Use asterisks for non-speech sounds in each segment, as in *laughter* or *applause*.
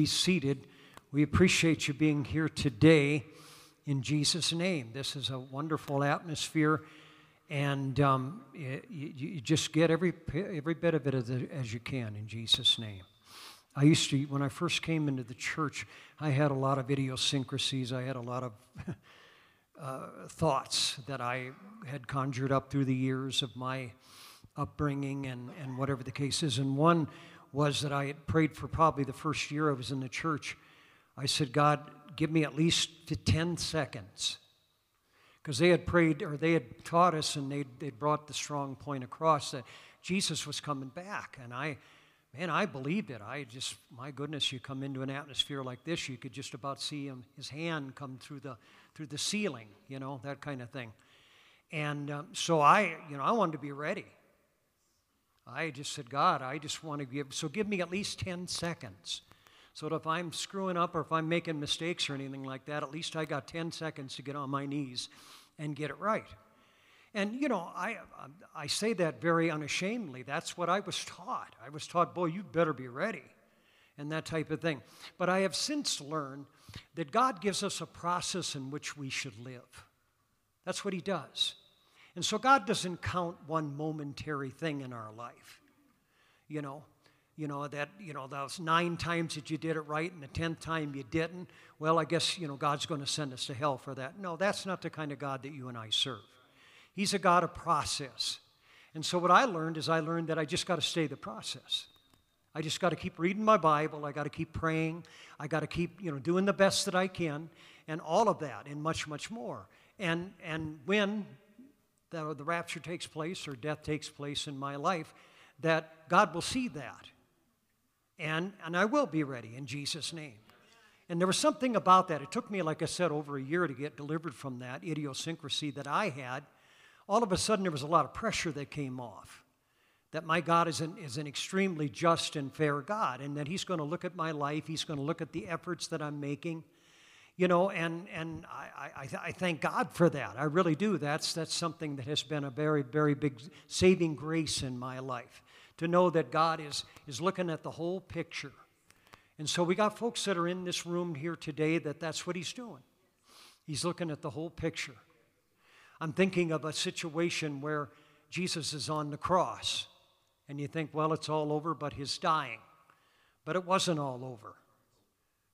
be seated. We appreciate you being here today in Jesus' name. This is a wonderful atmosphere, and um, you, you, just get every, every bit of it as, as you can in Jesus' name. I used to, when I first came into the church, I had a lot of idiosyncrasies. I had a lot of *laughs* uh, thoughts that I had conjured up through the years of my upbringing and, and whatever the case is. And one was that I had prayed for probably the first year I was in the church. I said, God, give me at least 10 seconds. Because they had prayed, or they had taught us, and they'd, they'd brought the strong point across that Jesus was coming back. And I, man, I believed it. I just, my goodness, you come into an atmosphere like this, you could just about see him, his hand come through the, through the ceiling, you know, that kind of thing. And um, so I, you know, I wanted to be ready. I just said, God, I just want to give, so give me at least 10 seconds. So that if I'm screwing up or if I'm making mistakes or anything like that, at least I got 10 seconds to get on my knees and get it right. And, you know, I, um, I say that very unashamedly. That's what I was taught. I was taught, boy, you better be ready, and that type of thing. But I have since learned that God gives us a process in which we should live. That's what He does. And so God doesn't count one momentary thing in our life. You know, you know that you know those nine times that you did it right and the tenth time you didn't well i guess you know god's going to send us to hell for that. No that's not the kind of god that you and i serve. He's a god of process. And so what i learned is i learned that i just got to stay the process. I just got to keep reading my bible i got to keep praying i got to keep you know doing the best that i can and all of that and much much more. And and when the, the rapture takes place or death takes place in my life, that God will see that. And, and I will be ready in Jesus' name. And there was something about that. It took me, like I said, over a year to get delivered from that idiosyncrasy that I had. All of a sudden, there was a lot of pressure that came off. That my God is an, is an extremely just and fair God, and that He's going to look at my life, He's going to look at the efforts that I'm making, you know, and, and I, I, I, thank God for that. I really do. That's, that's something that has been a very, very big saving grace in my life to know that God is, is looking at the whole picture. And so we got folks that are in this room here today that that's what He's doing. He's looking at the whole picture. I'm thinking of a situation where Jesus is on the cross, and you think, well, it's all over, but His dying. But it wasn't all over.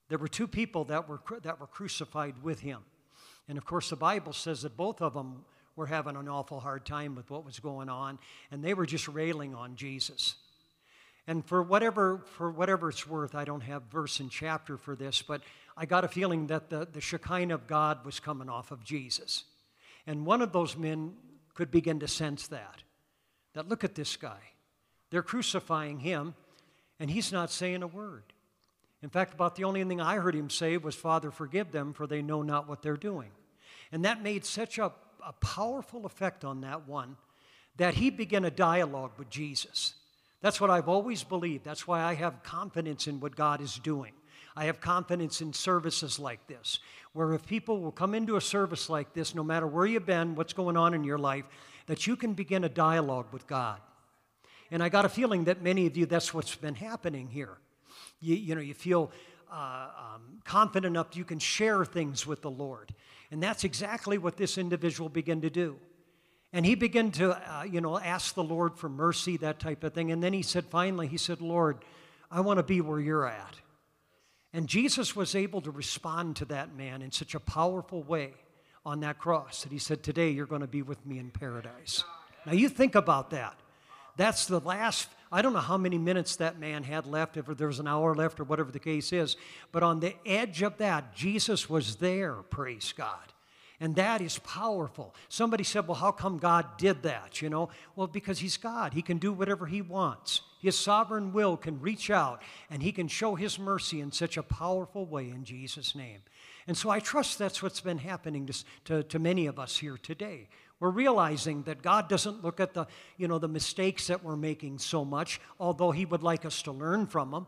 There were two people that were, that were crucified with him. And of course, the Bible says that both of them were having an awful hard time with what was going on, and they were just railing on Jesus. And for whatever, for whatever it's worth, I don't have verse and chapter for this, but I got a feeling that the, the Shekinah of God was coming off of Jesus. And one of those men could begin to sense that. That look at this guy. They're crucifying him, and he's not saying a word. In fact, about the only thing I heard him say was, Father, forgive them, for they know not what they're doing. And that made such a, a powerful effect on that one that he began a dialogue with Jesus. That's what I've always believed. That's why I have confidence in what God is doing. I have confidence in services like this, where if people will come into a service like this, no matter where you've been, what's going on in your life, that you can begin a dialogue with God. And I got a feeling that many of you, that's what's been happening here. You, you know, you feel uh, um, confident enough you can share things with the Lord. And that's exactly what this individual began to do. And he began to, uh, you know, ask the Lord for mercy, that type of thing. And then he said, finally, he said, Lord, I want to be where you're at. And Jesus was able to respond to that man in such a powerful way on that cross that he said, Today you're going to be with me in paradise. Now you think about that. That's the last I don't know how many minutes that man had left, if there was an hour left or whatever the case is, but on the edge of that, Jesus was there, praise God. And that is powerful. Somebody said, Well, how come God did that? You know, well, because He's God. He can do whatever He wants. His sovereign will can reach out and He can show His mercy in such a powerful way in Jesus' name. And so I trust that's what's been happening to, to, to many of us here today. We're realizing that God doesn't look at the, you know, the mistakes that we're making so much, although He would like us to learn from them.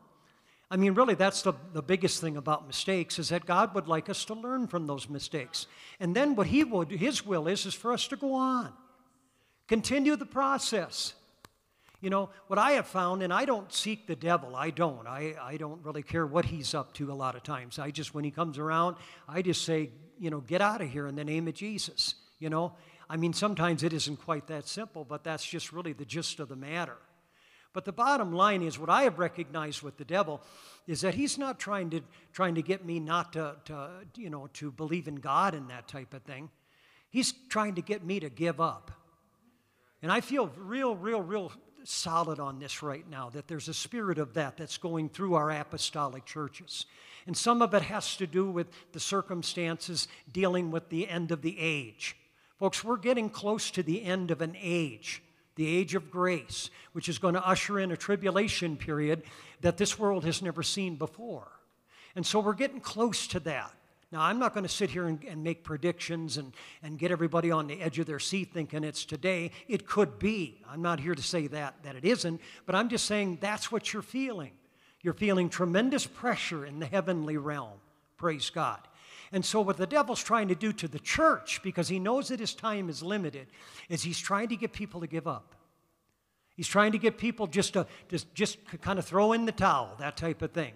I mean, really, that's the, the biggest thing about mistakes is that God would like us to learn from those mistakes. And then what He would, His will is, is for us to go on. Continue the process. You know, what I have found, and I don't seek the devil, I don't. I, I don't really care what he's up to a lot of times. I just, when he comes around, I just say, you know, get out of here in the name of Jesus. You know, I mean, sometimes it isn't quite that simple, but that's just really the gist of the matter. But the bottom line is what I have recognized with the devil is that he's not trying to, trying to get me not to, to, you know, to believe in God and that type of thing. He's trying to get me to give up. And I feel real, real, real solid on this right now that there's a spirit of that that's going through our apostolic churches. And some of it has to do with the circumstances dealing with the end of the age. Folks, we're getting close to the end of an age, the age of grace, which is going to usher in a tribulation period that this world has never seen before. And so we're getting close to that. Now, I'm not going to sit here and, and, make predictions and, and get everybody on the edge of their seat thinking it's today. It could be. I'm not here to say that, that it isn't, but I'm just saying that's what you're feeling. You're feeling tremendous pressure in the heavenly realm. Praise God. And so, what the devil's trying to do to the church, because he knows that his time is limited, is he's trying to get people to give up. He's trying to get people just to just, just kind of throw in the towel, that type of thing.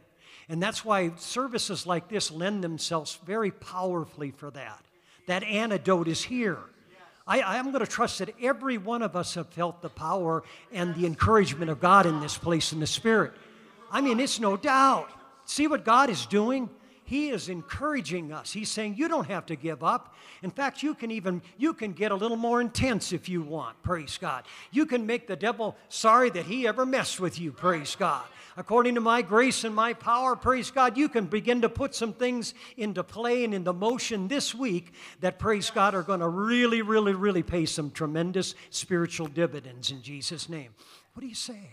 And that's why services like this lend themselves very powerfully for that. That antidote is here. I, am going to trust that every one of us have felt the power and the encouragement of God in this place in the Spirit. I mean, it's no doubt. See what God is doing? He is encouraging us. He's saying you don't have to give up. In fact, you can even you can get a little more intense if you want. Praise God. You can make the devil sorry that he ever messed with you. Praise God according to my grace and my power, praise God, you can begin to put some things into play and into motion this week that, praise God, are going to really, really, really pay some tremendous spiritual dividends in Jesus' name. What do you say?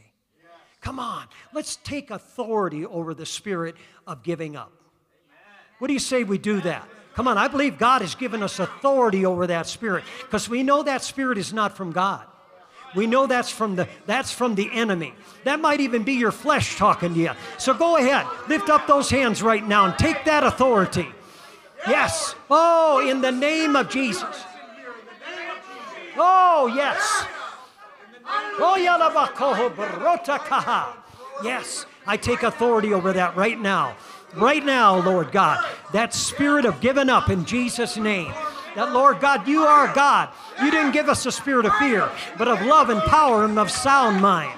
Come on, let's take authority over the spirit of giving up. What do you say we do that? Come on, I believe God has given us authority over that spirit because we know that spirit is not from God. We know that's from the that's from the enemy. That might even be your flesh talking to you. So go ahead, lift up those hands right now and take that authority. Yes. Oh, in the name of Jesus. Oh, yes. Oh, Yes, I take authority over that right now. Right now, Lord God. That spirit of giving up in Jesus' name. That, Lord God, you are God. You didn't give us a spirit of fear, but of love and power and of sound mind.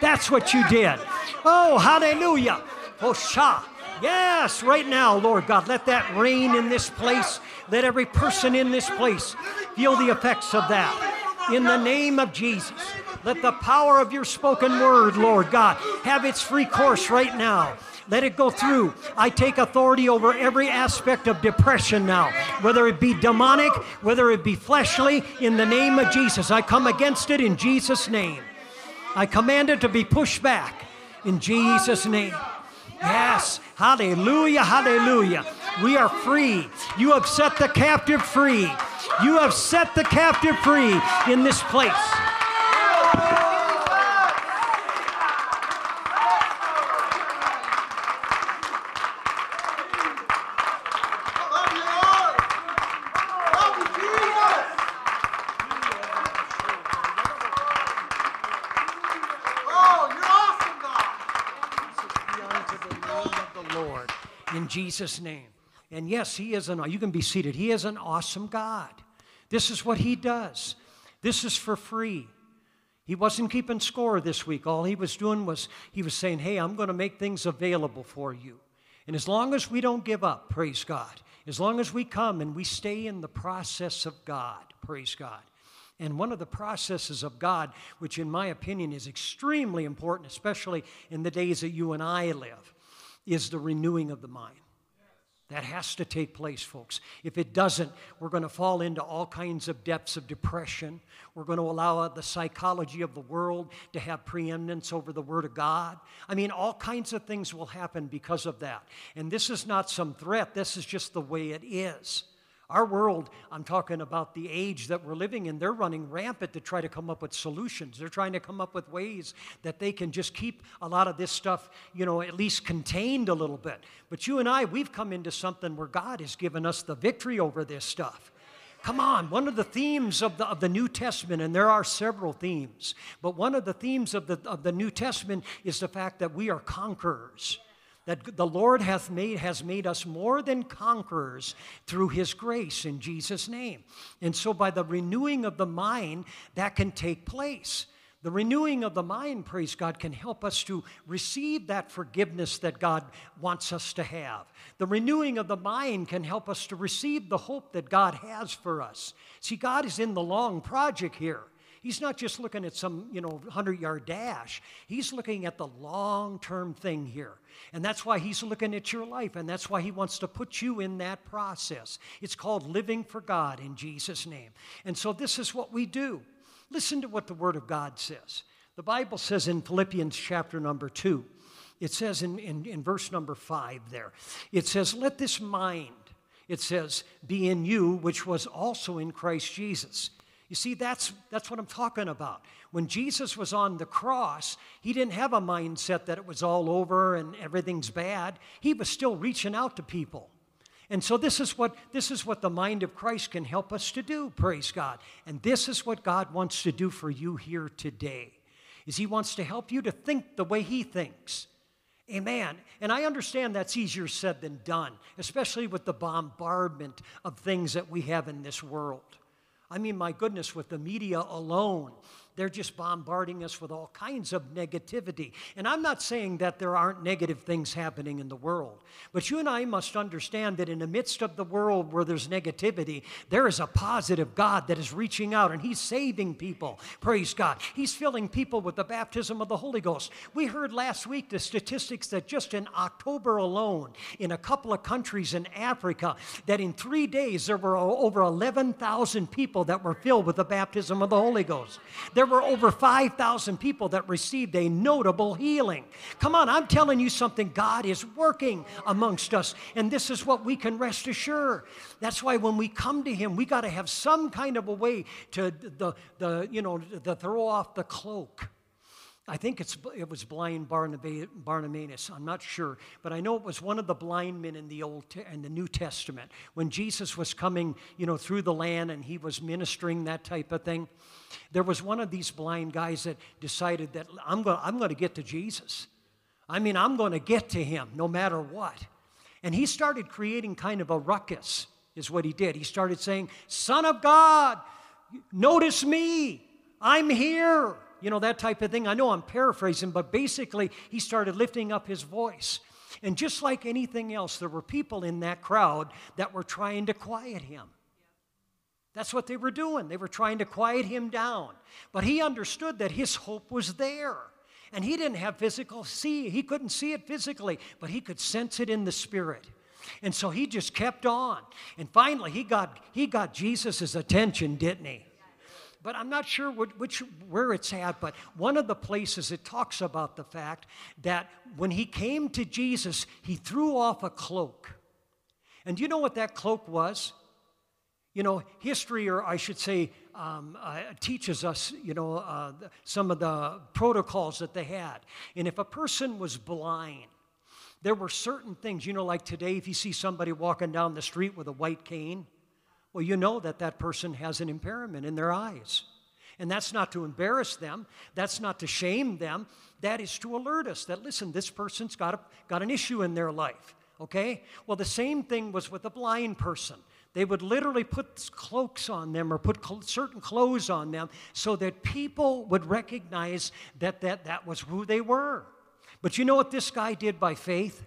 That's what you did. Oh, hallelujah. Oh, Shah. Yes, right now, Lord God, let that reign in this place. Let every person in this place feel the effects of that. In the name of Jesus, let the power of your spoken word, Lord God, have its free course right now. Let it go through. I take authority over every aspect of depression now, whether it be demonic, whether it be fleshly, in the name of Jesus. I come against it in Jesus' name. I command it to be pushed back in Jesus' name. Yes, hallelujah, hallelujah. We are free. You have set the captive free. You have set the captive free in this place. Jesus' name. And yes, He is an, you can be seated. He is an awesome God. This is what He does. This is for free. He wasn't keeping score this week. All He was doing was He was saying, Hey, I'm going to make things available for you. And as long as we don't give up, praise God, as long as we come and we stay in the process of God, praise God. And one of the processes of God, which in my opinion is extremely important, especially in the days that you and I live, is the renewing of the mind. That has to take place, folks. If it doesn't, we're going to fall into all kinds of depths of depression. We're going to allow the psychology of the world to have preeminence over the Word of God. I mean, all kinds of things will happen because of that. And this is not some threat, this is just the way it is. Our world, I'm talking about the age that we're living in, they're running rampant to try to come up with solutions. They're trying to come up with ways that they can just keep a lot of this stuff, you know, at least contained a little bit. But you and I, we've come into something where God has given us the victory over this stuff. Come on, one of the themes of the, of the New Testament, and there are several themes, but one of the themes of the, of the New Testament is the fact that we are conquerors that the Lord hath made, has made us more than conquerors through his grace in Jesus' name. And so, by the renewing of the mind, that can take place. The renewing of the mind, praise God, can help us to receive that forgiveness that God wants us to have. The renewing of the mind can help us to receive the hope that God has for us. See, God is in the long project here. He's not just looking at some, you know, 100 yard dash. He's looking at the long term thing here. And that's why he's looking at your life, and that's why he wants to put you in that process. It's called living for God in Jesus' name. And so this is what we do. Listen to what the Word of God says. The Bible says in Philippians chapter number 2, it says in, in, in verse number 5 there, it says, Let this mind, it says, be in you, which was also in Christ Jesus. You see, that's, that's what I'm talking about. When Jesus was on the cross, he didn't have a mindset that it was all over and everything's bad. He was still reaching out to people. And so this is what this is what the mind of Christ can help us to do, praise God. And this is what God wants to do for you here today. Is he wants to help you to think the way he thinks. Amen. And I understand that's easier said than done, especially with the bombardment of things that we have in this world. I mean, my goodness, with the media alone, they're just bombarding us with all kinds of negativity. And I'm not saying that there aren't negative things happening in the world, but you and I must understand that in the midst of the world where there's negativity, there is a positive God that is reaching out and He's saving people. Praise God. He's filling people with the baptism of the Holy Ghost. We heard last week the statistics that just in October alone, in a couple of countries in Africa, that in three days there were over 11,000 people that were filled with the baptism of the Holy Ghost. There there were over 5,000 people that received a notable healing. Come on, I'm telling you something. God is working amongst us, and this is what we can rest assured. That's why when we come to Him, we got to have some kind of a way to the, the you know, to throw off the cloak I think it's, it was blind Barnabas. I'm not sure, but I know it was one of the blind men in the Old and the New Testament when Jesus was coming, you know, through the land and he was ministering that type of thing. There was one of these blind guys that decided that I'm going, I'm to get to Jesus. I mean, I'm going to get to him no matter what. And he started creating kind of a ruckus, is what he did. He started saying, "Son of God, notice me. I'm here." you know, that type of thing. I know I'm paraphrasing, but basically, he started lifting up his voice. And just like anything else, there were people in that crowd that were trying to quiet him. That's what they were doing. They were trying to quiet him down. But he understood that his hope was there. And he didn't have physical see, he couldn't see it physically, but he could sense it in the spirit. And so he just kept on. And finally he got he got Jesus' attention, didn't he? but I'm not sure which, where it's at. But one of the places it talks about the fact that when he came to Jesus, he threw off a cloak. And do you know what that cloak was? You know, history, or I should say, um, uh, teaches us, you know, uh, some of the protocols that they had. And if a person was blind, there were certain things, you know, like today, if you see somebody walking down the street with a white cane, well, you know that that person has an impairment in their eyes. And that's not to embarrass them, that's not to shame them, that is to alert us that, listen, this person's got, a, got an issue in their life, okay? Well, the same thing was with a blind person. They would literally put cloaks on them or put cl- certain clothes on them so that people would recognize that, that that was who they were. But you know what this guy did by faith?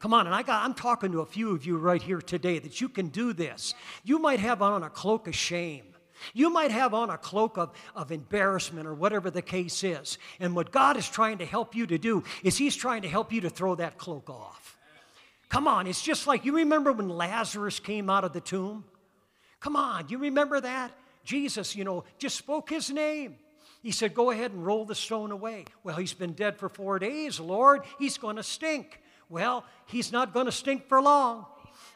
Come on, and I got, I'm talking to a few of you right here today that you can do this. You might have on a cloak of shame. You might have on a cloak of, of embarrassment or whatever the case is. And what God is trying to help you to do is He's trying to help you to throw that cloak off. Come on, it's just like you remember when Lazarus came out of the tomb? Come on, you remember that? Jesus, you know, just spoke his name. He said, Go ahead and roll the stone away. Well, he's been dead for four days, Lord. He's going to stink. Well, he's not going to stink for long.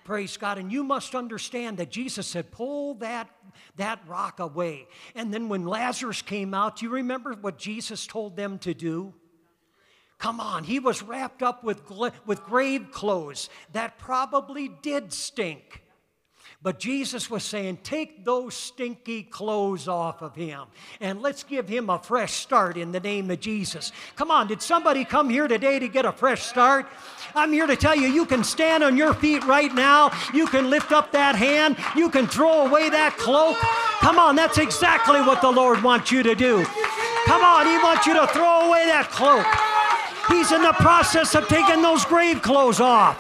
Praise God. And you must understand that Jesus said, pull that, that rock away. And then when Lazarus came out, do you remember what Jesus told them to do? Come on, he was wrapped up with, with grave clothes that probably did stink. But Jesus was saying, take those stinky clothes off of him and let's give him a fresh start in the name of Jesus. Come on, did somebody come here today to get a fresh start? I'm here to tell you, you can stand on your feet right now. You can lift up that hand. You can throw away that cloak. Come on, that's exactly what the Lord wants you to do. Come on, He wants you to throw away that cloak. He's in the process of taking those grave clothes off.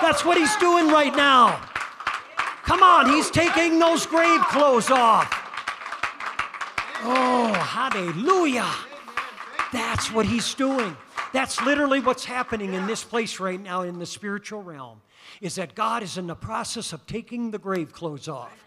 That's what He's doing right now. Come on, he's taking those grave clothes off. Oh, hallelujah. That's what he's doing. That's literally what's happening in this place right now in the spiritual realm. Is that God is in the process of taking the grave clothes off.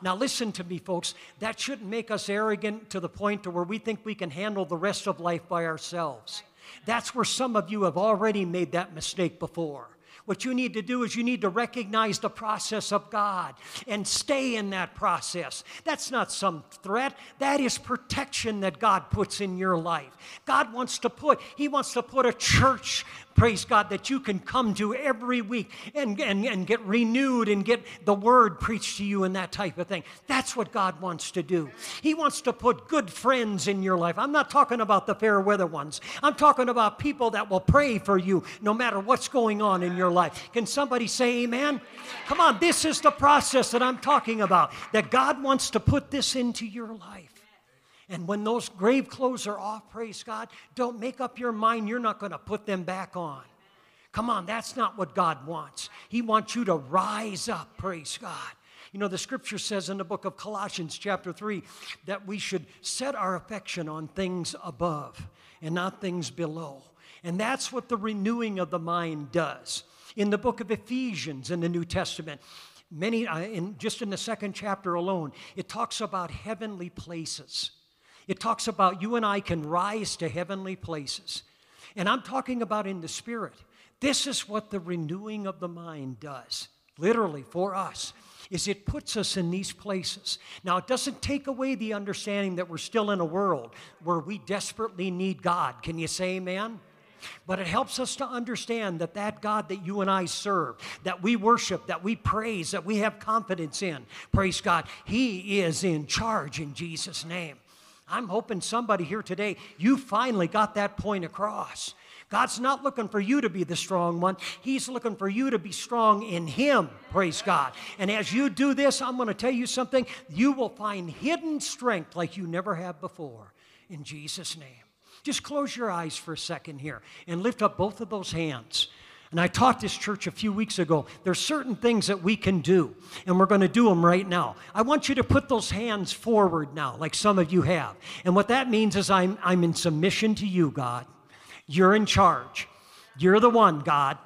Now listen to me folks, that shouldn't make us arrogant to the point to where we think we can handle the rest of life by ourselves. That's where some of you have already made that mistake before. What you need to do is you need to recognize the process of God and stay in that process. That's not some threat, that is protection that God puts in your life. God wants to put, He wants to put a church praise God, that you can come to every week and, and, and get renewed and get the word preached to you and that type of thing. That's what God wants to do. He wants to put good friends in your life. I'm not talking about the fair weather ones, I'm talking about people that will pray for you no matter what's going on in your life. Can somebody say amen? Come on, this is the process that I'm talking about, that God wants to put this into your life. And when those grave clothes are off, praise God, don't make up your mind you're not going to put them back on. Come on, that's not what God wants. He wants you to rise up, praise God. You know, the scripture says in the book of Colossians, chapter 3, that we should set our affection on things above and not things below. And that's what the renewing of the mind does. In the book of Ephesians in the New Testament, many, uh, in, just in the second chapter alone, it talks about heavenly places. It talks about you and I can rise to heavenly places. And I'm talking about in the spirit. This is what the renewing of the mind does, literally for us, is it puts us in these places. Now, it doesn't take away the understanding that we're still in a world where we desperately need God. Can you say amen? But it helps us to understand that that God that you and I serve, that we worship, that we praise, that we have confidence in, praise God, He is in charge in Jesus' name. I'm hoping somebody here today, you finally got that point across. God's not looking for you to be the strong one. He's looking for you to be strong in Him. Praise God. And as you do this, I'm going to tell you something. You will find hidden strength like you never have before. In Jesus' name. Just close your eyes for a second here and lift up both of those hands. And I taught this church a few weeks ago. There's certain things that we can do, and we're going to do them right now. I want you to put those hands forward now, like some of you have. And what that means is I'm, I'm in submission to you, God. You're in charge. You're the one, God.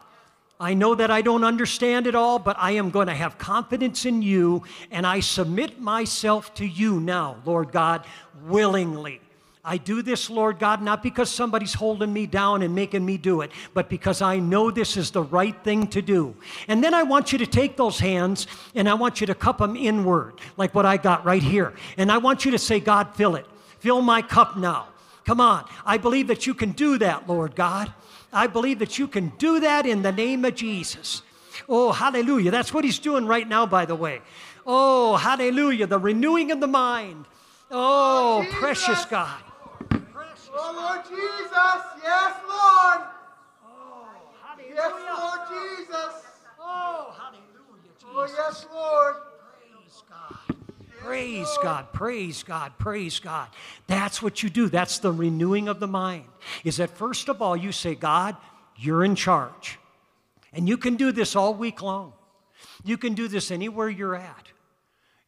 I know that I don't understand it all, but I am going to have confidence in you, and I submit myself to you now, Lord God, willingly. I do this, Lord God, not because somebody's holding me down and making me do it, but because I know this is the right thing to do. And then I want you to take those hands and I want you to cup them inward, like what I got right here. And I want you to say, God, fill it. Fill my cup now. Come on. I believe that you can do that, Lord God. I believe that you can do that in the name of Jesus. Oh, hallelujah. That's what he's doing right now, by the way. Oh, hallelujah. The renewing of the mind. Oh, oh precious God. Oh, Lord Jesus. Yes, Lord. Oh, hallelujah. Yes, Lord Jesus. Oh, hallelujah, Jesus. Oh, yes, Lord. Praise God. Praise God, praise God, praise God. That's what you do. That's the renewing of the mind. Is that first of all, you say, God, you're in charge. And you can do this all week long. You can do this anywhere you're at.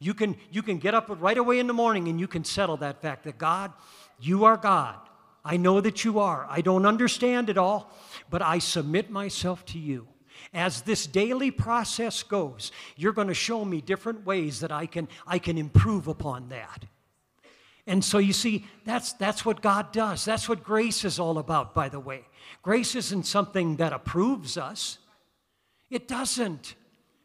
You can, you can get up right away in the morning and you can settle that fact that God, you are God. I know that you are. I don't understand it all, but I submit myself to you. As this daily process goes, you're going to show me different ways that I can, I can improve upon that. And so you see, that's, that's what God does. That's what grace is all about, by the way. Grace isn't something that approves us, it doesn't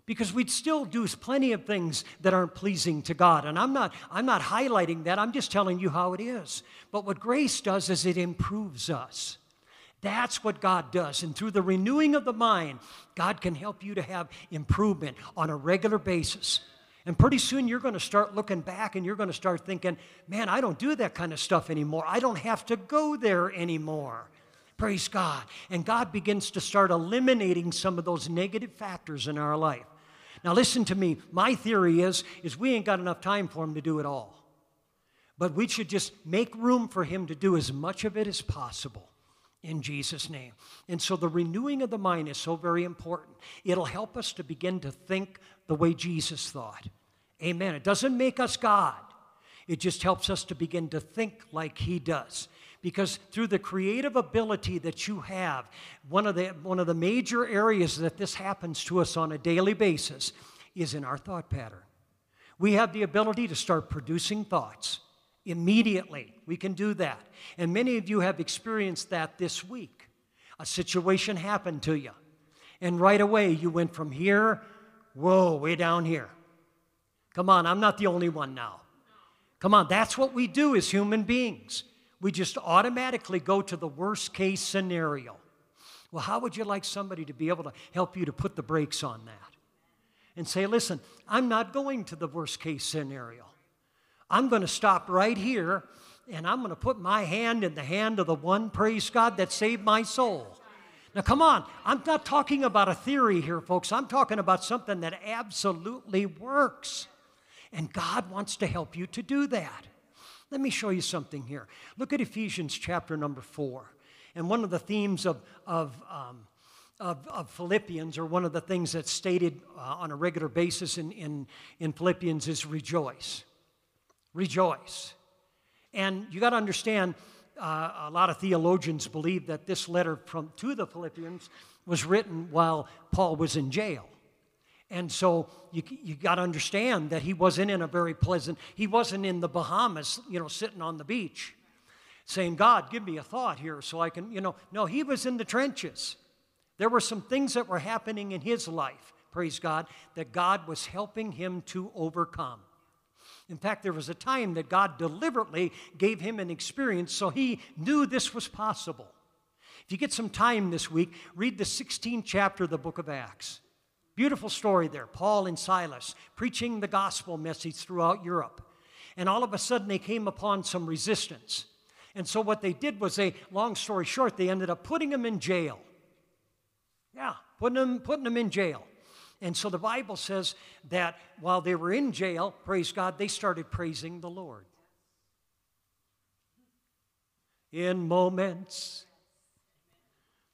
because we'd still do plenty of things that aren't pleasing to God. And I'm not, I'm not highlighting that, I'm just telling you how it is. But what grace does is it improves us. That's what God does. And through the renewing of the mind, God can help you to have improvement on a regular basis. And pretty soon you're going to start looking back and you're going to start thinking, man, I don't do that kind of stuff anymore. I don't have to go there anymore. Praise God. And God begins to start eliminating some of those negative factors in our life. Now listen to me. My theory is is we ain't got enough time for him to do it all. But we should just make room for him to do as much of it as possible in Jesus' name. And so the renewing of the mind is so very important. It'll help us to begin to think the way Jesus thought. Amen. It doesn't make us God, it just helps us to begin to think like He does. Because through the creative ability that you have, one of, the, one of the major areas that this happens to us on a daily basis is in our thought pattern. We have the ability to start producing thoughts immediately. We can do that. And many of you have experienced that this week. A situation happened to you, and right away you went from here, whoa, way down here. Come on, I'm not the only one now. Come on, that's what we do as human beings. We just automatically go to the worst case scenario. Well, how would you like somebody to be able to help you to put the brakes on that? And say, listen, I'm not going to the worst case scenario. I'm going to stop right here and I'm going to put my hand in the hand of the one, praise God, that saved my soul. Now, come on, I'm not talking about a theory here, folks. I'm talking about something that absolutely works. And God wants to help you to do that. Let me show you something here. Look at Ephesians chapter number four. And one of the themes of, of, um, of, of Philippians, or one of the things that's stated uh, on a regular basis in, in, in Philippians, is rejoice rejoice. And you got to understand, uh, a lot of theologians believe that this letter from, to the Philippians was written while Paul was in jail. And so you, you got to understand that he wasn't in a very pleasant, he wasn't in the Bahamas, you know, sitting on the beach saying, God, give me a thought here so I can, you know. No, he was in the trenches. There were some things that were happening in his life, praise God, that God was helping him to overcome. In fact, there was a time that God deliberately gave him an experience so he knew this was possible. If you get some time this week, read the 16th chapter of the book of Acts. Beautiful story there. Paul and Silas preaching the gospel message throughout Europe. And all of a sudden, they came upon some resistance. And so, what they did was they, long story short, they ended up putting them in jail. Yeah, putting them, putting them in jail. And so the Bible says that while they were in jail, praise God, they started praising the Lord. In moments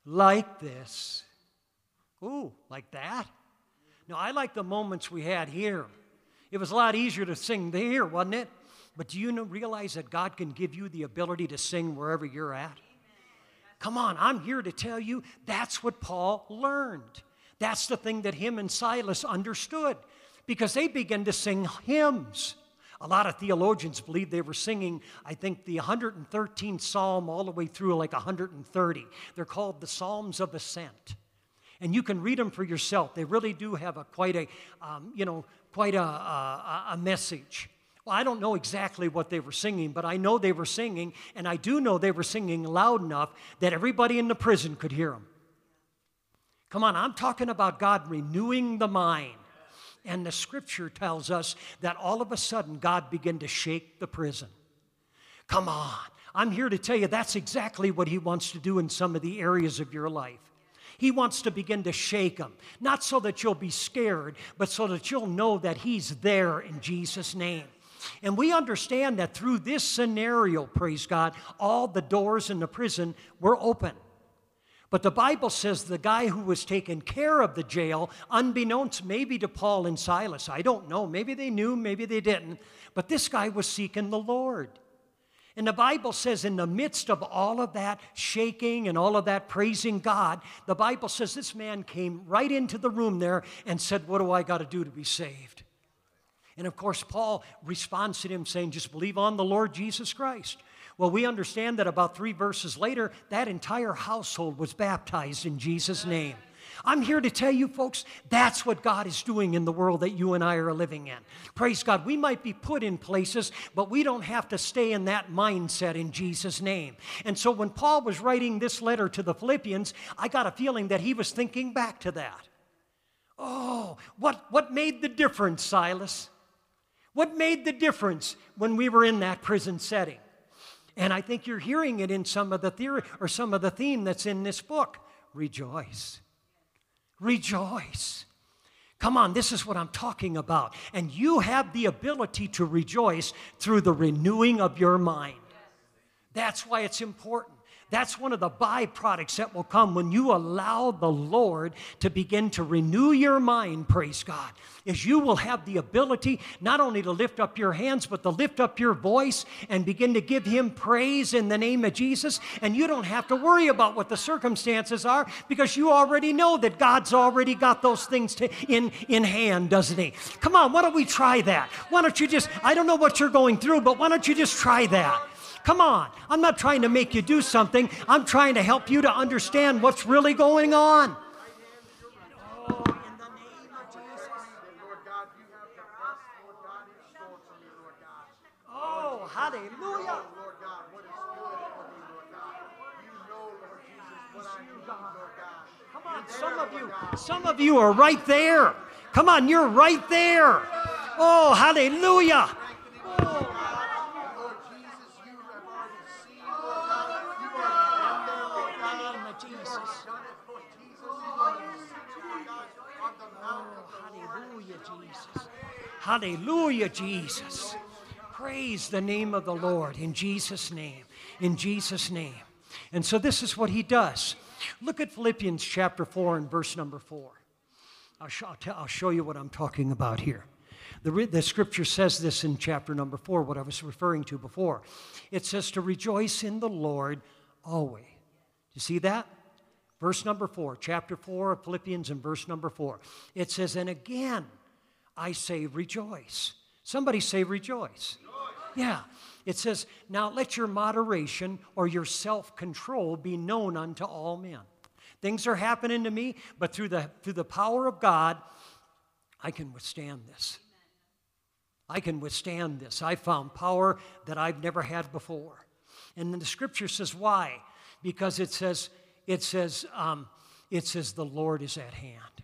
like this, ooh, like that. No, I like the moments we had here. It was a lot easier to sing here, wasn't it? But do you realize that God can give you the ability to sing wherever you're at? Come on, I'm here to tell you that's what Paul learned. That's the thing that him and Silas understood because they began to sing hymns. A lot of theologians believe they were singing, I think, the 113th Psalm all the way through like 130. They're called the Psalms of Ascent. And you can read them for yourself. They really do have a quite a, um, you know, quite a, a, a message. Well, I don't know exactly what they were singing, but I know they were singing, and I do know they were singing loud enough that everybody in the prison could hear them. Come on, I'm talking about God renewing the mind. And the scripture tells us that all of a sudden God began to shake the prison. Come on. I'm here to tell you that's exactly what He wants to do in some of the areas of your life. He wants to begin to shake them, not so that you'll be scared, but so that you'll know that He's there in Jesus' name. And we understand that through this scenario, praise God, all the doors in the prison were open. But the Bible says the guy who was taking care of the jail, unbeknownst maybe to Paul and Silas, I don't know, maybe they knew, maybe they didn't, but this guy was seeking the Lord. And the Bible says, in the midst of all of that shaking and all of that praising God, the Bible says this man came right into the room there and said, What do I got to do to be saved? And of course, Paul responds to him saying, Just believe on the Lord Jesus Christ. Well, we understand that about three verses later, that entire household was baptized in Jesus' name. I'm here to tell you, folks, that's what God is doing in the world that you and I are living in. Praise God. We might be put in places, but we don't have to stay in that mindset in Jesus' name. And so when Paul was writing this letter to the Philippians, I got a feeling that he was thinking back to that. Oh, what, what made the difference, Silas? What made the difference when we were in that prison setting? And I think you're hearing it in some of the theory or some of the theme that's in this book. Rejoice. Rejoice. Come on, this is what I'm talking about. And you have the ability to rejoice through the renewing of your mind. That's why it's important. That's one of the byproducts that will come when you allow the Lord to begin to renew your mind, praise God. Is you will have the ability not only to lift up your hands, but to lift up your voice and begin to give Him praise in the name of Jesus. And you don't have to worry about what the circumstances are because you already know that God's already got those things to, in, in hand, doesn't He? Come on, why don't we try that? Why don't you just, I don't know what you're going through, but why don't you just try that? Come on. I'm not trying to make you do something. I'm trying to help you to understand what's really going on. Oh, hallelujah. Come on, some of you, some of you are right there. Come on, you're right there. Oh, hallelujah. Lord Jesus, you have already seen, Lord God. You are there, Lord God. name of Jesus. Done it, Lord Jesus. You already seen it, Lord God, on the mountain of the Lord. Hallelujah, Jesus. Hallelujah, Jesus. Praise the name of the Lord in Jesus' name. In Jesus' name. And so this is what he does. Look at Philippians chapter 4 and verse number 4. I'll, show, I'll, tell, I'll show you what I'm talking about here. The, the scripture says this in chapter number 4, what I was referring to before. It says to rejoice in the Lord always. Do you see that? Verse number 4, chapter 4 of Philippians, and verse number 4. It says, And again, I say rejoice. Somebody say rejoice. Yeah. It says, Now let your moderation or your self control be known unto all men. Things are happening to me, but through the, through the power of God, I can withstand this. I can withstand this. I found power that I've never had before. And then the scripture says, why? Because it says, it says, um, it says the Lord is at hand.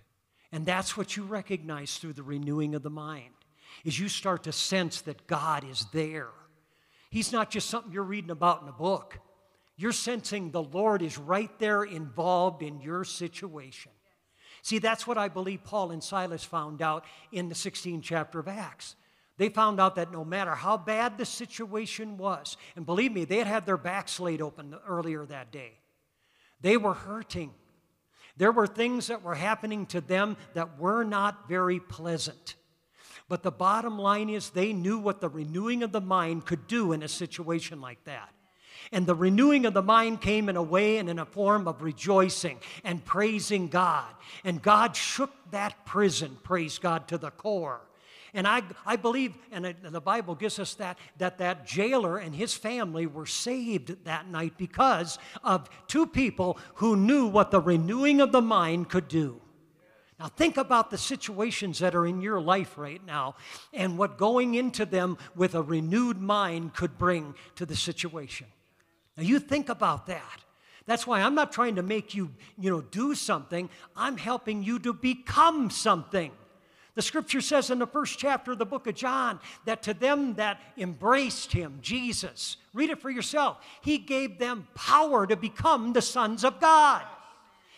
And that's what you recognize through the renewing of the mind, is you start to sense that God is there. He's not just something you're reading about in a book. You're sensing the Lord is right there involved in your situation. See, that's what I believe Paul and Silas found out in the 16th chapter of Acts. They found out that no matter how bad the situation was, and believe me, they had had their backs laid open earlier that day, they were hurting. There were things that were happening to them that were not very pleasant. But the bottom line is they knew what the renewing of the mind could do in a situation like that. And the renewing of the mind came in a way and in a form of rejoicing and praising God. And God shook that prison, praise God, to the core. And I, I believe, and the Bible gives us that, that that jailer and his family were saved that night because of two people who knew what the renewing of the mind could do. Now, think about the situations that are in your life right now and what going into them with a renewed mind could bring to the situation. Now, you think about that. That's why I'm not trying to make you, you know, do something. I'm helping you to become something. The scripture says in the first chapter of the book of John that to them that embraced him, Jesus, read it for yourself, he gave them power to become the sons of God.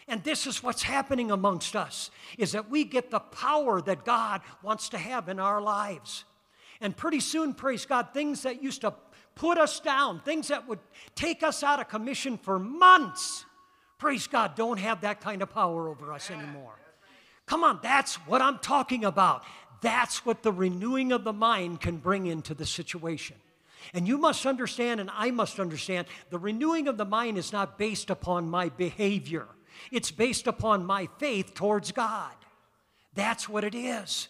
And this is what's happening amongst us is that we get the power that God wants to have in our lives. And pretty soon, praise God, things that used to put us down, things that would take us out of commission for months, praise God, don't have that kind of power over us anymore. Come on, that's what I'm talking about. That's what the renewing of the mind can bring into the situation. And you must understand, and I must understand, the renewing of the mind is not based upon my behavior, it's based upon my faith towards God. That's what it is.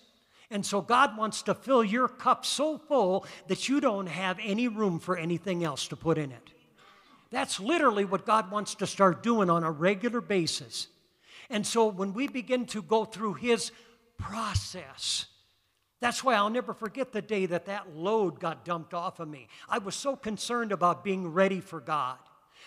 And so God wants to fill your cup so full that you don't have any room for anything else to put in it. That's literally what God wants to start doing on a regular basis. And so when we begin to go through His process, that's why I'll never forget the day that that load got dumped off of me. I was so concerned about being ready for God.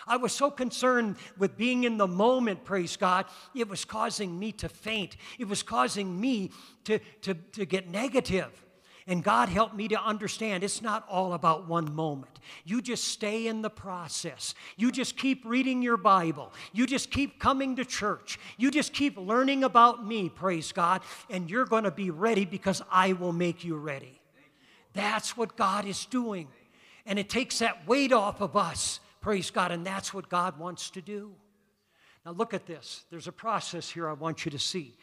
I was so concerned with being in the moment, praise God, it was causing me to faint. It was causing me to, to, to get negative. And God helped me to understand it's not all about one moment. You just stay in the process. You just keep reading your Bible. You just keep coming to church. You just keep learning about me, praise God, and you're going to be ready because I will make you ready. That's what God is doing. And it takes that weight off of us, praise God, and that's what God wants to do. Now, look at this. There's a process here I want you to see.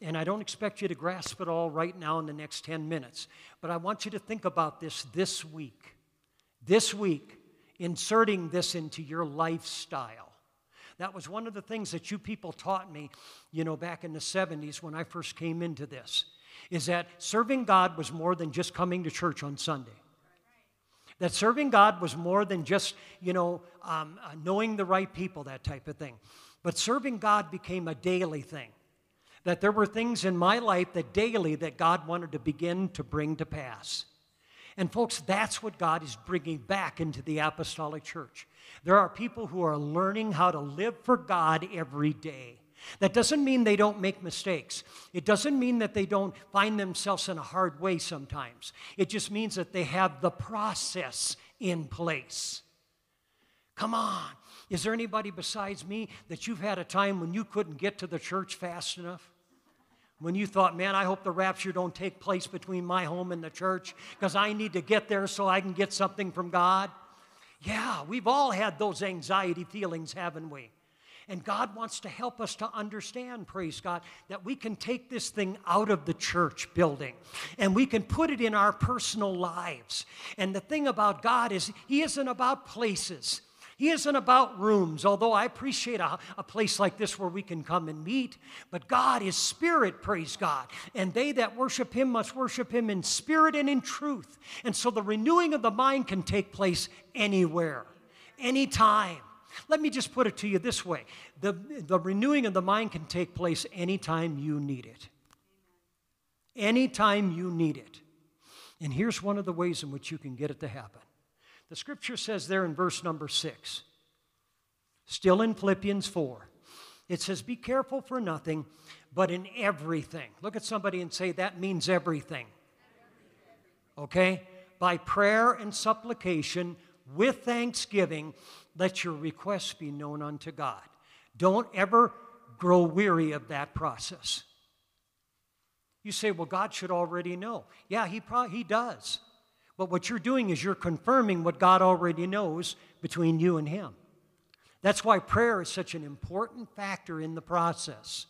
And I don't expect you to grasp it all right now in the next 10 minutes, but I want you to think about this this week. This week, inserting this into your lifestyle. That was one of the things that you people taught me, you know, back in the 70s when I first came into this, is that serving God was more than just coming to church on Sunday. That serving God was more than just, you know, um, uh, knowing the right people, that type of thing. But serving God became a daily thing that there were things in my life that daily that God wanted to begin to bring to pass. And folks, that's what God is bringing back into the apostolic church. There are people who are learning how to live for God every day. That doesn't mean they don't make mistakes. It doesn't mean that they don't find themselves in a hard way sometimes. It just means that they have the process in place. Come on. Is there anybody besides me that you've had a time when you couldn't get to the church fast enough? When you thought, man, I hope the rapture don't take place between my home and the church because I need to get there so I can get something from God? Yeah, we've all had those anxiety feelings, haven't we? And God wants to help us to understand, praise God, that we can take this thing out of the church building and we can put it in our personal lives. And the thing about God is, He isn't about places. He isn't about rooms, although I appreciate a, a, place like this where we can come and meet. But God is spirit, praise God. And they that worship Him must worship Him in spirit and in truth. And so the renewing of the mind can take place anywhere, anytime. Let me just put it to you this way the, the renewing of the mind can take place anytime you need it. Anytime you need it. And here's one of the ways in which you can get it to happen the scripture says there in verse number six, still in Philippians 4, it says, Be careful for nothing, but in everything. Look at somebody and say, That means everything. Okay? By prayer and supplication, with thanksgiving, let your requests be known unto God. Don't ever grow weary of that process. You say, well, God should already know. Yeah, He, pro- he does. But what you're doing is you're confirming what God already knows between you and Him. That's why prayer is such an important factor in the process.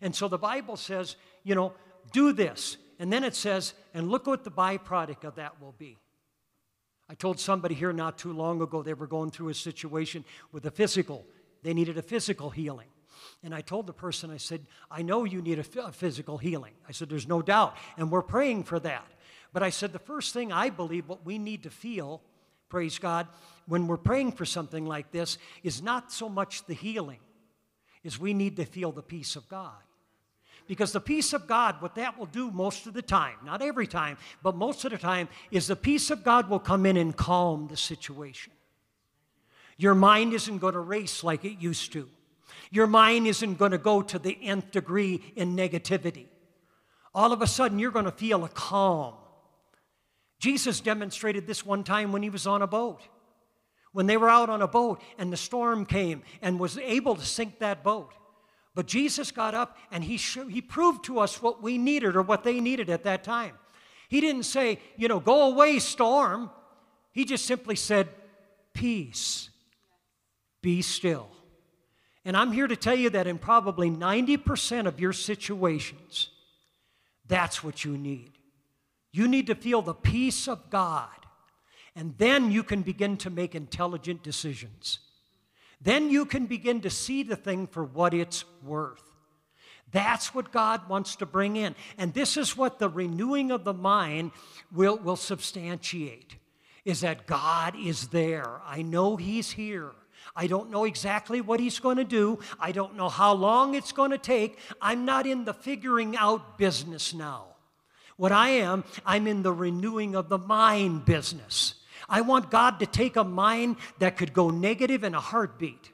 And so the Bible says, you know, do this. And then it says, and look what the byproduct of that will be. I told somebody here not too long ago they were going through a situation with a physical, they needed a physical healing. And I told the person, I said, I know you need a physical healing. I said, there's no doubt. And we're praying for that. But I said the first thing I believe what we need to feel, praise God, when we're praying for something like this is not so much the healing, is we need to feel the peace of God. Because the peace of God, what that will do most of the time, not every time, but most of the time, is the peace of God will come in and calm the situation. Your mind isn't going to race like it used to. Your mind isn't going to go to the nth degree in negativity. All of a sudden, you're going to feel a calm. Jesus demonstrated this one time when he was on a boat. When they were out on a boat and the storm came and was able to sink that boat. But Jesus got up and he, sh- he proved to us what we needed or what they needed at that time. He didn't say, you know, go away, storm. He just simply said, peace, be still. And I'm here to tell you that in probably 90% of your situations, that's what you need. You need to feel the peace of God, and then you can begin to make intelligent decisions. Then you can begin to see the thing for what it's worth. That's what God wants to bring in. And this is what the renewing of the mind will, will substantiate is that God is there. I know He's here. I don't know exactly what He's going to do. I don't know how long it's going to take. I'm not in the figuring out business now. What I am, I'm in the renewing of the mind business. I want God to take a mind that could go negative in a heartbeat.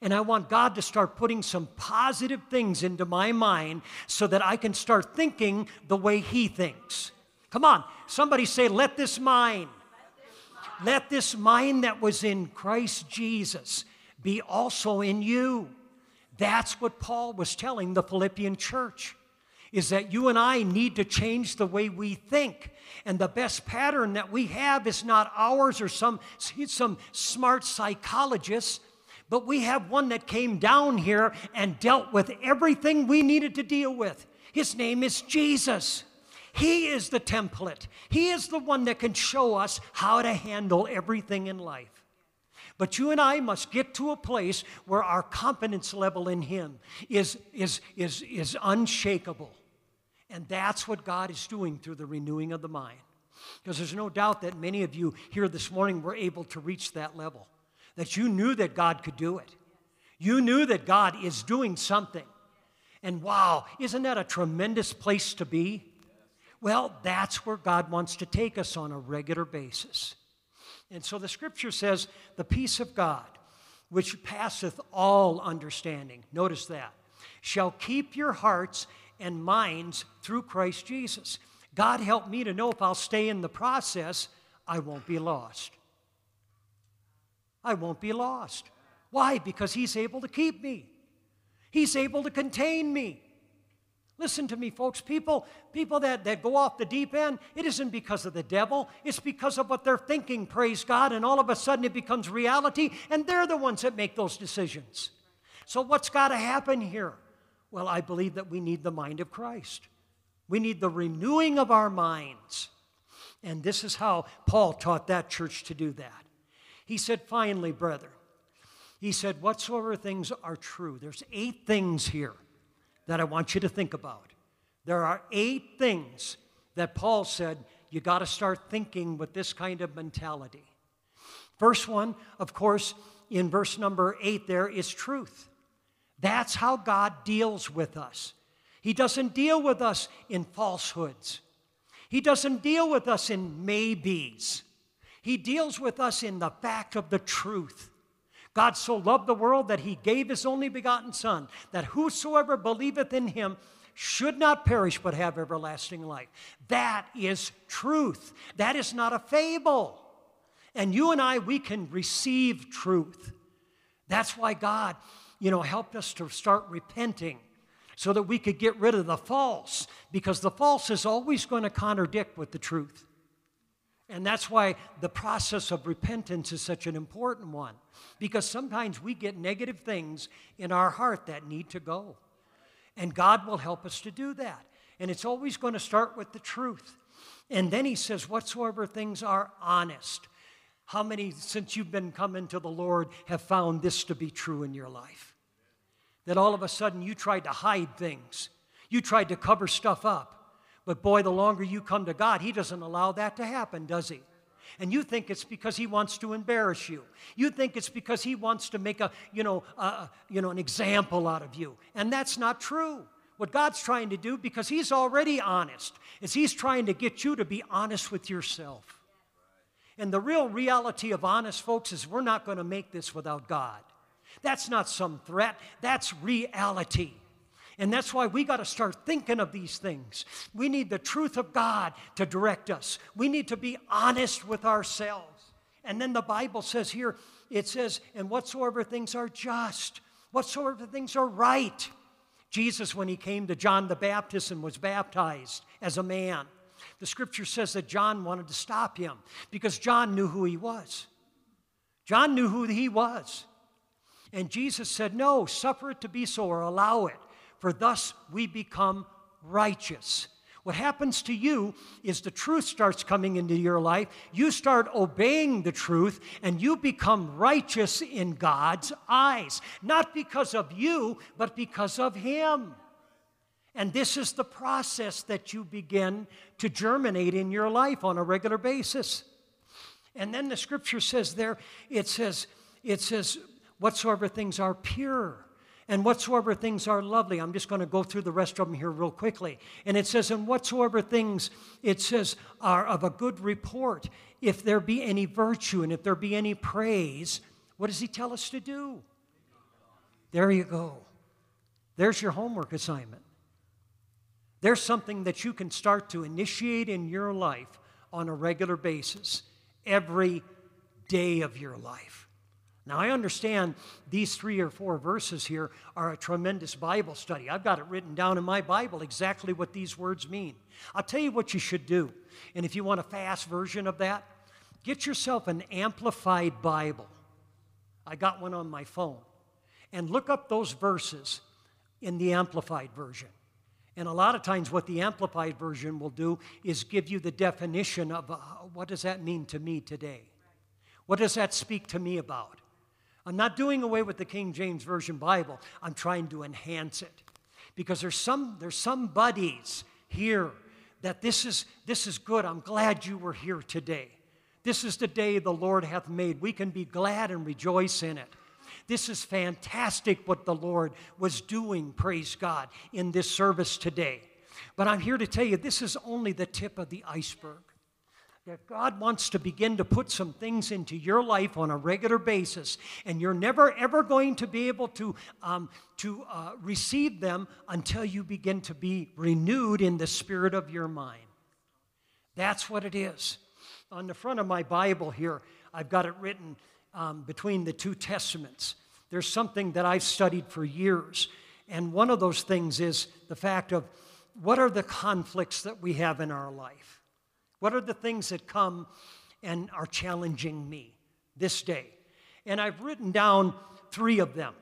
And I want God to start putting some positive things into my mind so that I can start thinking the way He thinks. Come on, somebody say, Let this mind, let this mind that was in Christ Jesus be also in you. That's what Paul was telling the Philippian church is that you and I need to change the way we think. And the best pattern that we have is not ours or some, some smart psychologist, but we have one that came down here and dealt with everything we needed to deal with. His name is Jesus. He is the template. He is the one that can show us how to handle everything in life. But you and I must get to a place where our confidence level in Him is, is, is, is unshakable. And that's what God is doing through the renewing of the mind. Because there's no doubt that many of you here this morning were able to reach that level, that you knew that God could do it. You knew that God is doing something. And wow, isn't that a tremendous place to be? Well, that's where God wants to take us on a regular basis. And so the scripture says, the peace of God, which passeth all understanding, notice that, shall keep your hearts and minds through Christ Jesus. God help me to know if I'll stay in the process, I won't be lost. I won't be lost. Why? Because He's able to keep me, He's able to contain me. Listen to me, folks. People, people that, that go off the deep end, it isn't because of the devil. It's because of what they're thinking, praise God, and all of a sudden it becomes reality, and they're the ones that make those decisions. So, what's got to happen here? Well, I believe that we need the mind of Christ. We need the renewing of our minds. And this is how Paul taught that church to do that. He said, finally, brother, he said, whatsoever things are true. There's eight things here that I want you to think about. There are eight things that Paul said you got to start thinking with this kind of mentality. First one, of course, in verse number eight, there is truth. That's how God deals with us. He doesn't deal with us in falsehoods. He doesn't deal with us in maybes. He deals with us in the fact of the truth. God so loved the world that he gave his only begotten Son, that whosoever believeth in him should not perish but have everlasting life. That is truth. That is not a fable. And you and I, we can receive truth. That's why God you know, helped us to start repenting so that we could get rid of the false, because the false is always going to contradict with the truth. And that's why the process of repentance is such an important one, because sometimes we get negative things in our heart that need to go. And God will help us to do that. And it's always going to start with the truth. And then he says, Whatsoever things are honest. How many, since you've been coming to the Lord, have found this to be true in your life? That all of a sudden you tried to hide things. You tried to cover stuff up. But boy, the longer you come to God, He doesn't allow that to happen, does He? And you think it's because He wants to embarrass you. You think it's because He wants to make a, you know, a, you know, an example out of you. And that's not true. What God's trying to do, because He's already honest, is He's trying to get you to be honest with yourself. And the real reality of honest folks is we're not going to make this without God. That's not some threat, that's reality. And that's why we got to start thinking of these things. We need the truth of God to direct us. We need to be honest with ourselves. And then the Bible says here, it says, and whatsoever things are just, whatsoever things are right. Jesus, when he came to John the Baptist and was baptized as a man, the scripture says that John wanted to stop him because John knew who he was. John knew who he was. And Jesus said, No, suffer it to be so or allow it, for thus we become righteous. What happens to you is the truth starts coming into your life. You start obeying the truth, and you become righteous in God's eyes. Not because of you, but because of Him. And this is the process that you begin to germinate in your life on a regular basis. And then the scripture says there, it says, it says, whatsoever things are pure and whatsoever things are lovely. I'm just going to go through the rest of them here real quickly. And it says, and whatsoever things, it says, are of a good report, if there be any virtue and if there be any praise, what does he tell us to do? There you go. There's your homework assignment. There's something that you can start to initiate in your life on a regular basis, every day of your life. Now, I understand these three or four verses here are a tremendous Bible study. I've got it written down in my Bible exactly what these words mean. I'll tell you what you should do. And if you want a fast version of that, get yourself an amplified Bible. I got one on my phone. And look up those verses in the amplified version. And a lot of times, what the amplified version will do is give you the definition of uh, what does that mean to me today? What does that speak to me about? I'm not doing away with the King James Version Bible. I'm trying to enhance it. Because there's some there's some buddies here that this is this is good. I'm glad you were here today. This is the day the Lord hath made. We can be glad and rejoice in it. This is fantastic what the Lord was doing, praise God, in this service today. But I'm here to tell you this is only the tip of the iceberg that God wants to begin to put some things into your life on a regular basis, and you're never ever going to be able to, um, to uh, receive them until you begin to be renewed in the spirit of your mind. That's what it is. On the front of my Bible here, I've got it written um, between the two testaments. There's something that I've studied for years, and one of those things is the fact of what are the conflicts that we have in our life? What are the things that come and are challenging me this day? And I've written down three of them.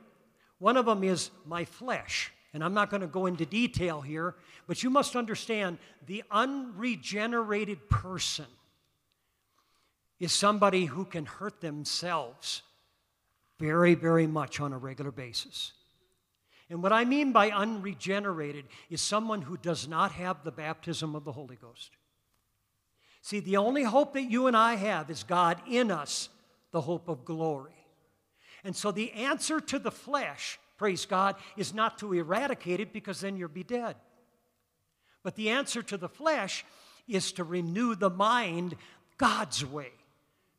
One of them is my flesh. And I'm not going to go into detail here, but you must understand the unregenerated person is somebody who can hurt themselves very, very much on a regular basis. And what I mean by unregenerated is someone who does not have the baptism of the Holy Ghost. See, the only hope that you and I have is God in us, the hope of glory. And so the answer to the flesh, praise God, is not to eradicate it because then you'll be dead. But the answer to the flesh is to renew the mind God's way.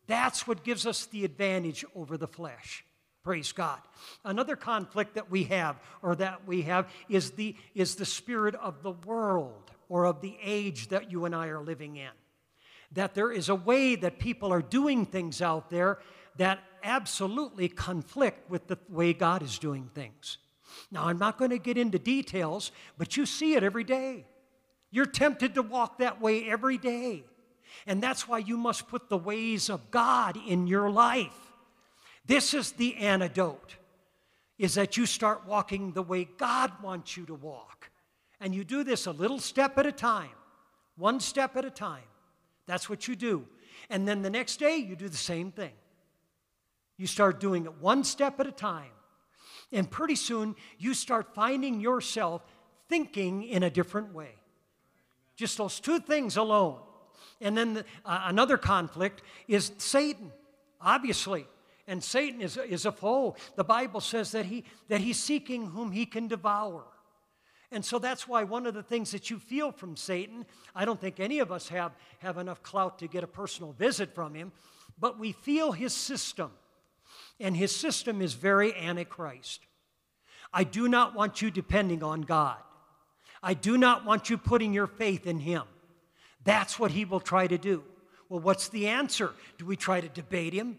That's what gives us the advantage over the flesh. Praise God. Another conflict that we have, or that we have, is the, is the spirit of the world or of the age that you and I are living in that there is a way that people are doing things out there that absolutely conflict with the way God is doing things. Now, I'm not going to get into details, but you see it every day. You're tempted to walk that way every day. And that's why you must put the ways of God in your life. This is the antidote is that you start walking the way God wants you to walk. And you do this a little step at a time, one step at a time. That's what you do. And then the next day, you do the same thing. You start doing it one step at a time. And pretty soon, you start finding yourself thinking in a different way. Just those two things alone. And then the, uh, another conflict is Satan, obviously. And Satan is, is a foe. The Bible says that, he, that he's seeking whom he can devour. And so that's why one of the things that you feel from Satan, I don't think any of us have, have enough clout to get a personal visit from him, but we feel his system. And his system is very antichrist. I do not want you depending on God. I do not want you putting your faith in him. That's what he will try to do. Well, what's the answer? Do we try to debate him?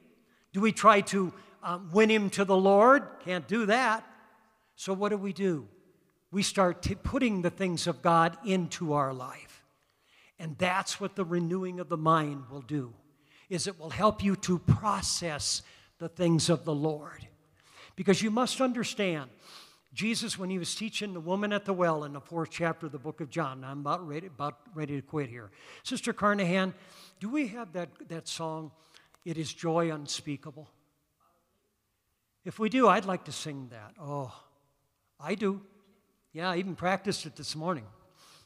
Do we try to um, win him to the Lord? Can't do that. So, what do we do? We start t- putting the things of God into our life. And that's what the renewing of the mind will do. Is it will help you to process the things of the Lord. Because you must understand, Jesus, when he was teaching the woman at the well in the fourth chapter of the book of John, I'm about ready, about ready to quit here. Sister Carnahan, do we have that, that song, It is Joy Unspeakable? If we do, I'd like to sing that. Oh, I do. Yeah, I even practiced it this morning.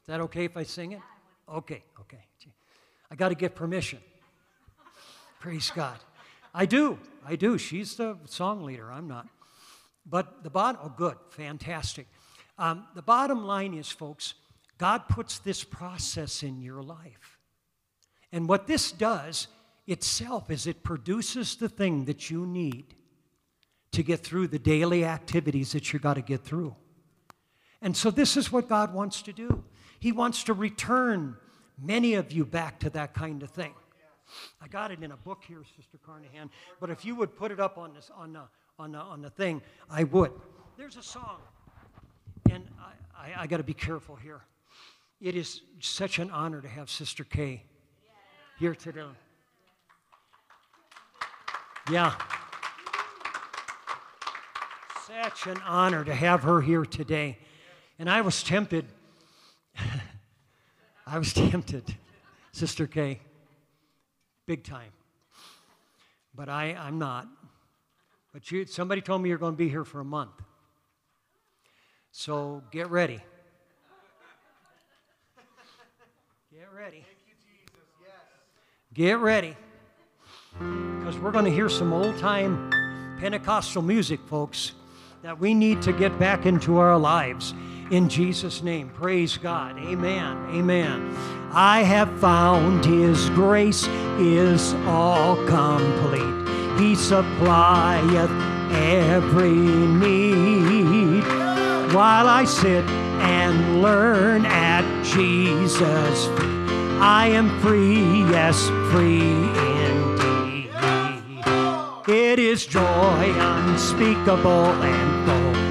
Is that okay if I sing it? Okay, okay. I got to get permission. Praise God. I do. I do. She's the song leader. I'm not. But the bottom, oh, good, fantastic. Um, the bottom line is, folks, God puts this process in your life. And what this does itself is it produces the thing that you need to get through the daily activities that you got to get through. And so, this is what God wants to do. He wants to return many of you back to that kind of thing. I got it in a book here, Sister Carnahan, but if you would put it up on, this, on, the, on, the, on the thing, I would. There's a song, and I, I, I got to be careful here. It is such an honor to have Sister Kay here today. Yeah. Such an honor to have her here today. And I was tempted. *laughs* I was tempted, Sister Kay, big time. But I, I'm not. But you, somebody told me you're going to be here for a month. So get ready. Get ready. Get ready. Because we're going to hear some old time Pentecostal music, folks, that we need to get back into our lives. In Jesus' name, praise God. Amen. Amen. I have found His grace is all complete. He supplieth every need. While I sit and learn at Jesus' feet, I am free, yes, free indeed. It is joy unspeakable and full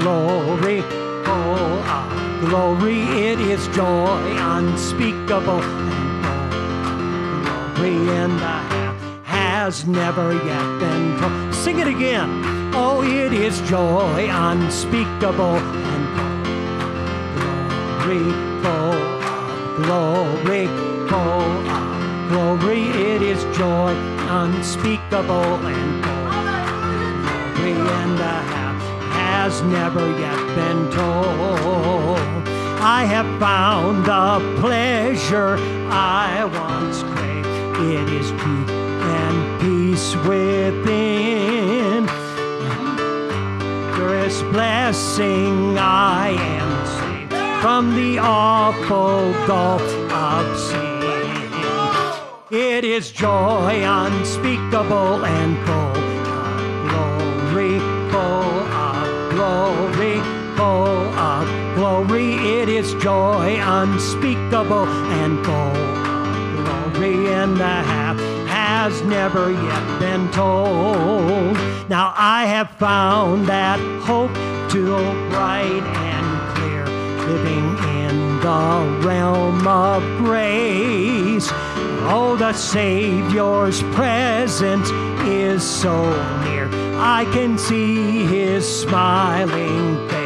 glory, full of glory. It is joy unspeakable and full glory, and the has never yet been told. Sing it again. Oh, it is joy unspeakable and glory, full glory, full glory. It is joy unspeakable and glory, and the half has never yet been told. I have found the pleasure I once craved. It is truth and peace within. This blessing I am saved from the awful gulf of sin. It is joy unspeakable and full full of glory. It is joy unspeakable and full glory, and the half has never yet been told. Now I have found that hope too bright and clear, living in the realm of grace. Oh, the Savior's presence is so near. I can see his smiling face.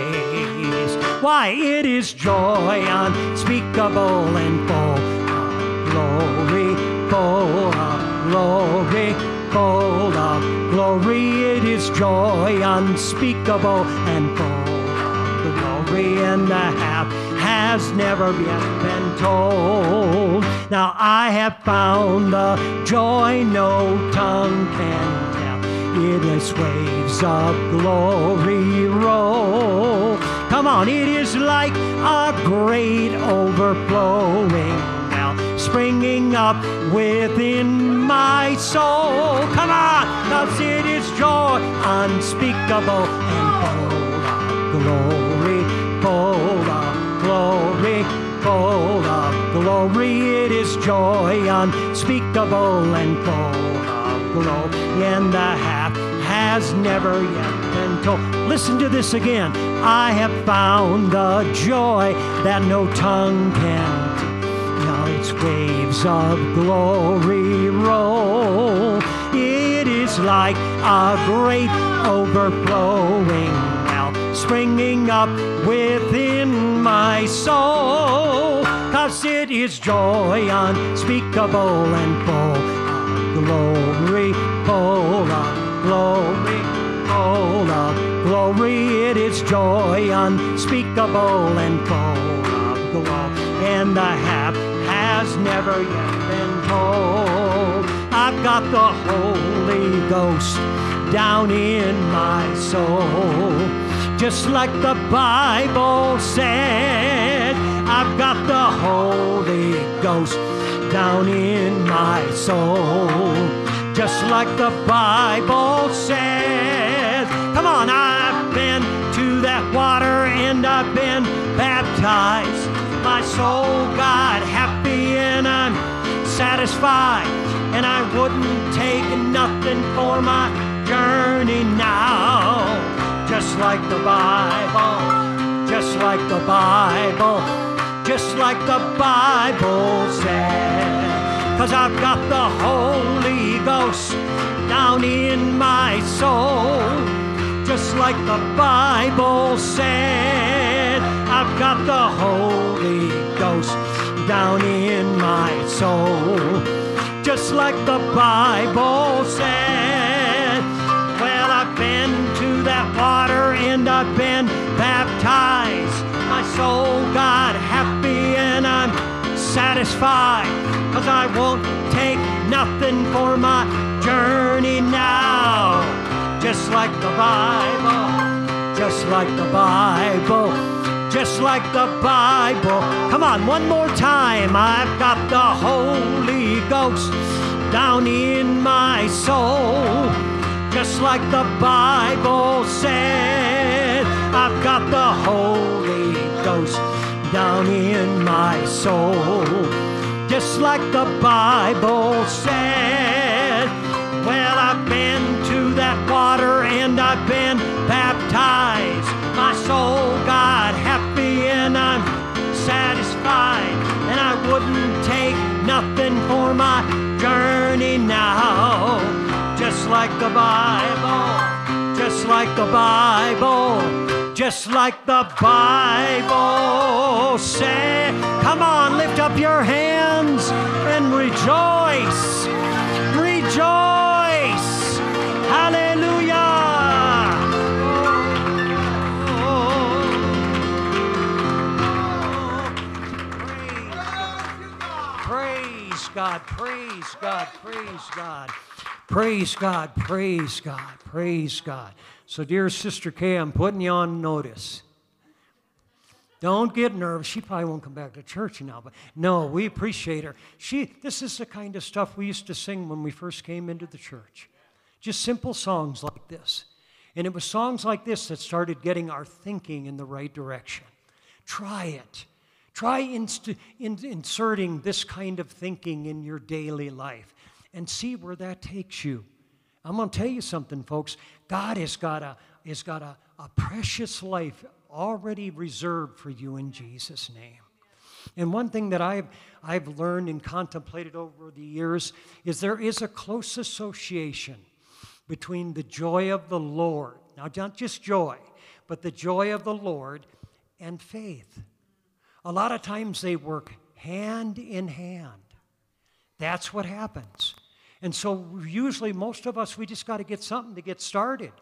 Why, it is joy unspeakable and full of glory, full of glory, full of glory. It is joy unspeakable and full of glory, and the half has never yet been told. Now I have found the joy no tongue can tell. It is waves of glory roll. Come on, it is like a great overflowing well, springing up within my soul. Come on, cause it is joy unspeakable and full of glory, full of glory, full of glory. It is joy unspeakable and full of glory, and the half has never yet been told. Listen to this again. I have found the joy that no tongue can now its waves of glory roll. It is like a great overflowing well, springing up within my soul. Cause it is joy unspeakable and full of glory, full of glory, full of glory. It is joy unspeakable and full of glory, and the half has never yet been told. I've got the Holy Ghost down in my soul, just like the Bible said. I've got the Holy Ghost down in my soul, just like the Bible says. Come on, I've been to that water and I've been baptized. My soul got happy and I'm satisfied. And I wouldn't take nothing for my journey now. Just like the Bible, just like the Bible, just like the Bible said. Cause I've got the Holy Ghost down in my soul. Just like the Bible said, I've got the Holy Ghost down in my soul. Just like the Bible said. Well, I've been to that water and I've been baptized. My soul got happy and I'm satisfied. Cause I won't take nothing for my journey now. Just like the Bible, just like the Bible, just like the Bible. Come on, one more time. I've got the Holy Ghost down in my soul. Just like the Bible said, I've got the Holy Ghost down in my soul. Just like the Bible said. Well, I've been baptized. My soul got happy and I'm satisfied. And I wouldn't take nothing for my journey now. Just like the Bible, just like the Bible, just like the Bible say, Come on, lift up your hands and. Rejoice. God, praise God, praise God, praise God, praise God, praise God. So, dear Sister Kay, I'm putting you on notice. Don't get nervous. She probably won't come back to church now, but no, we appreciate her. She, this is the kind of stuff we used to sing when we first came into the church. Just simple songs like this. And it was songs like this that started getting our thinking in the right direction. Try it. Try inst- in- inserting this kind of thinking in your daily life and see where that takes you. I'm going to tell you something, folks. God has got a, has got a, a precious life already reserved for you in Jesus' name. And one thing that I've, I've learned and contemplated over the years is there is a close association between the joy of the Lord, now not just joy, but the joy of the Lord and faith. A lot of times they work hand in hand. That's what happens. And so, usually, most of us, we just got to get something to get started.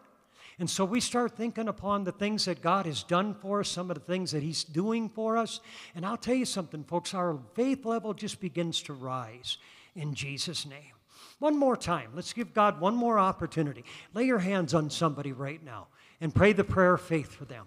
And so we start thinking upon the things that God has done for us, some of the things that He's doing for us. And I'll tell you something, folks, our faith level just begins to rise in Jesus' name. One more time. Let's give God one more opportunity. Lay your hands on somebody right now and pray the prayer of faith for them.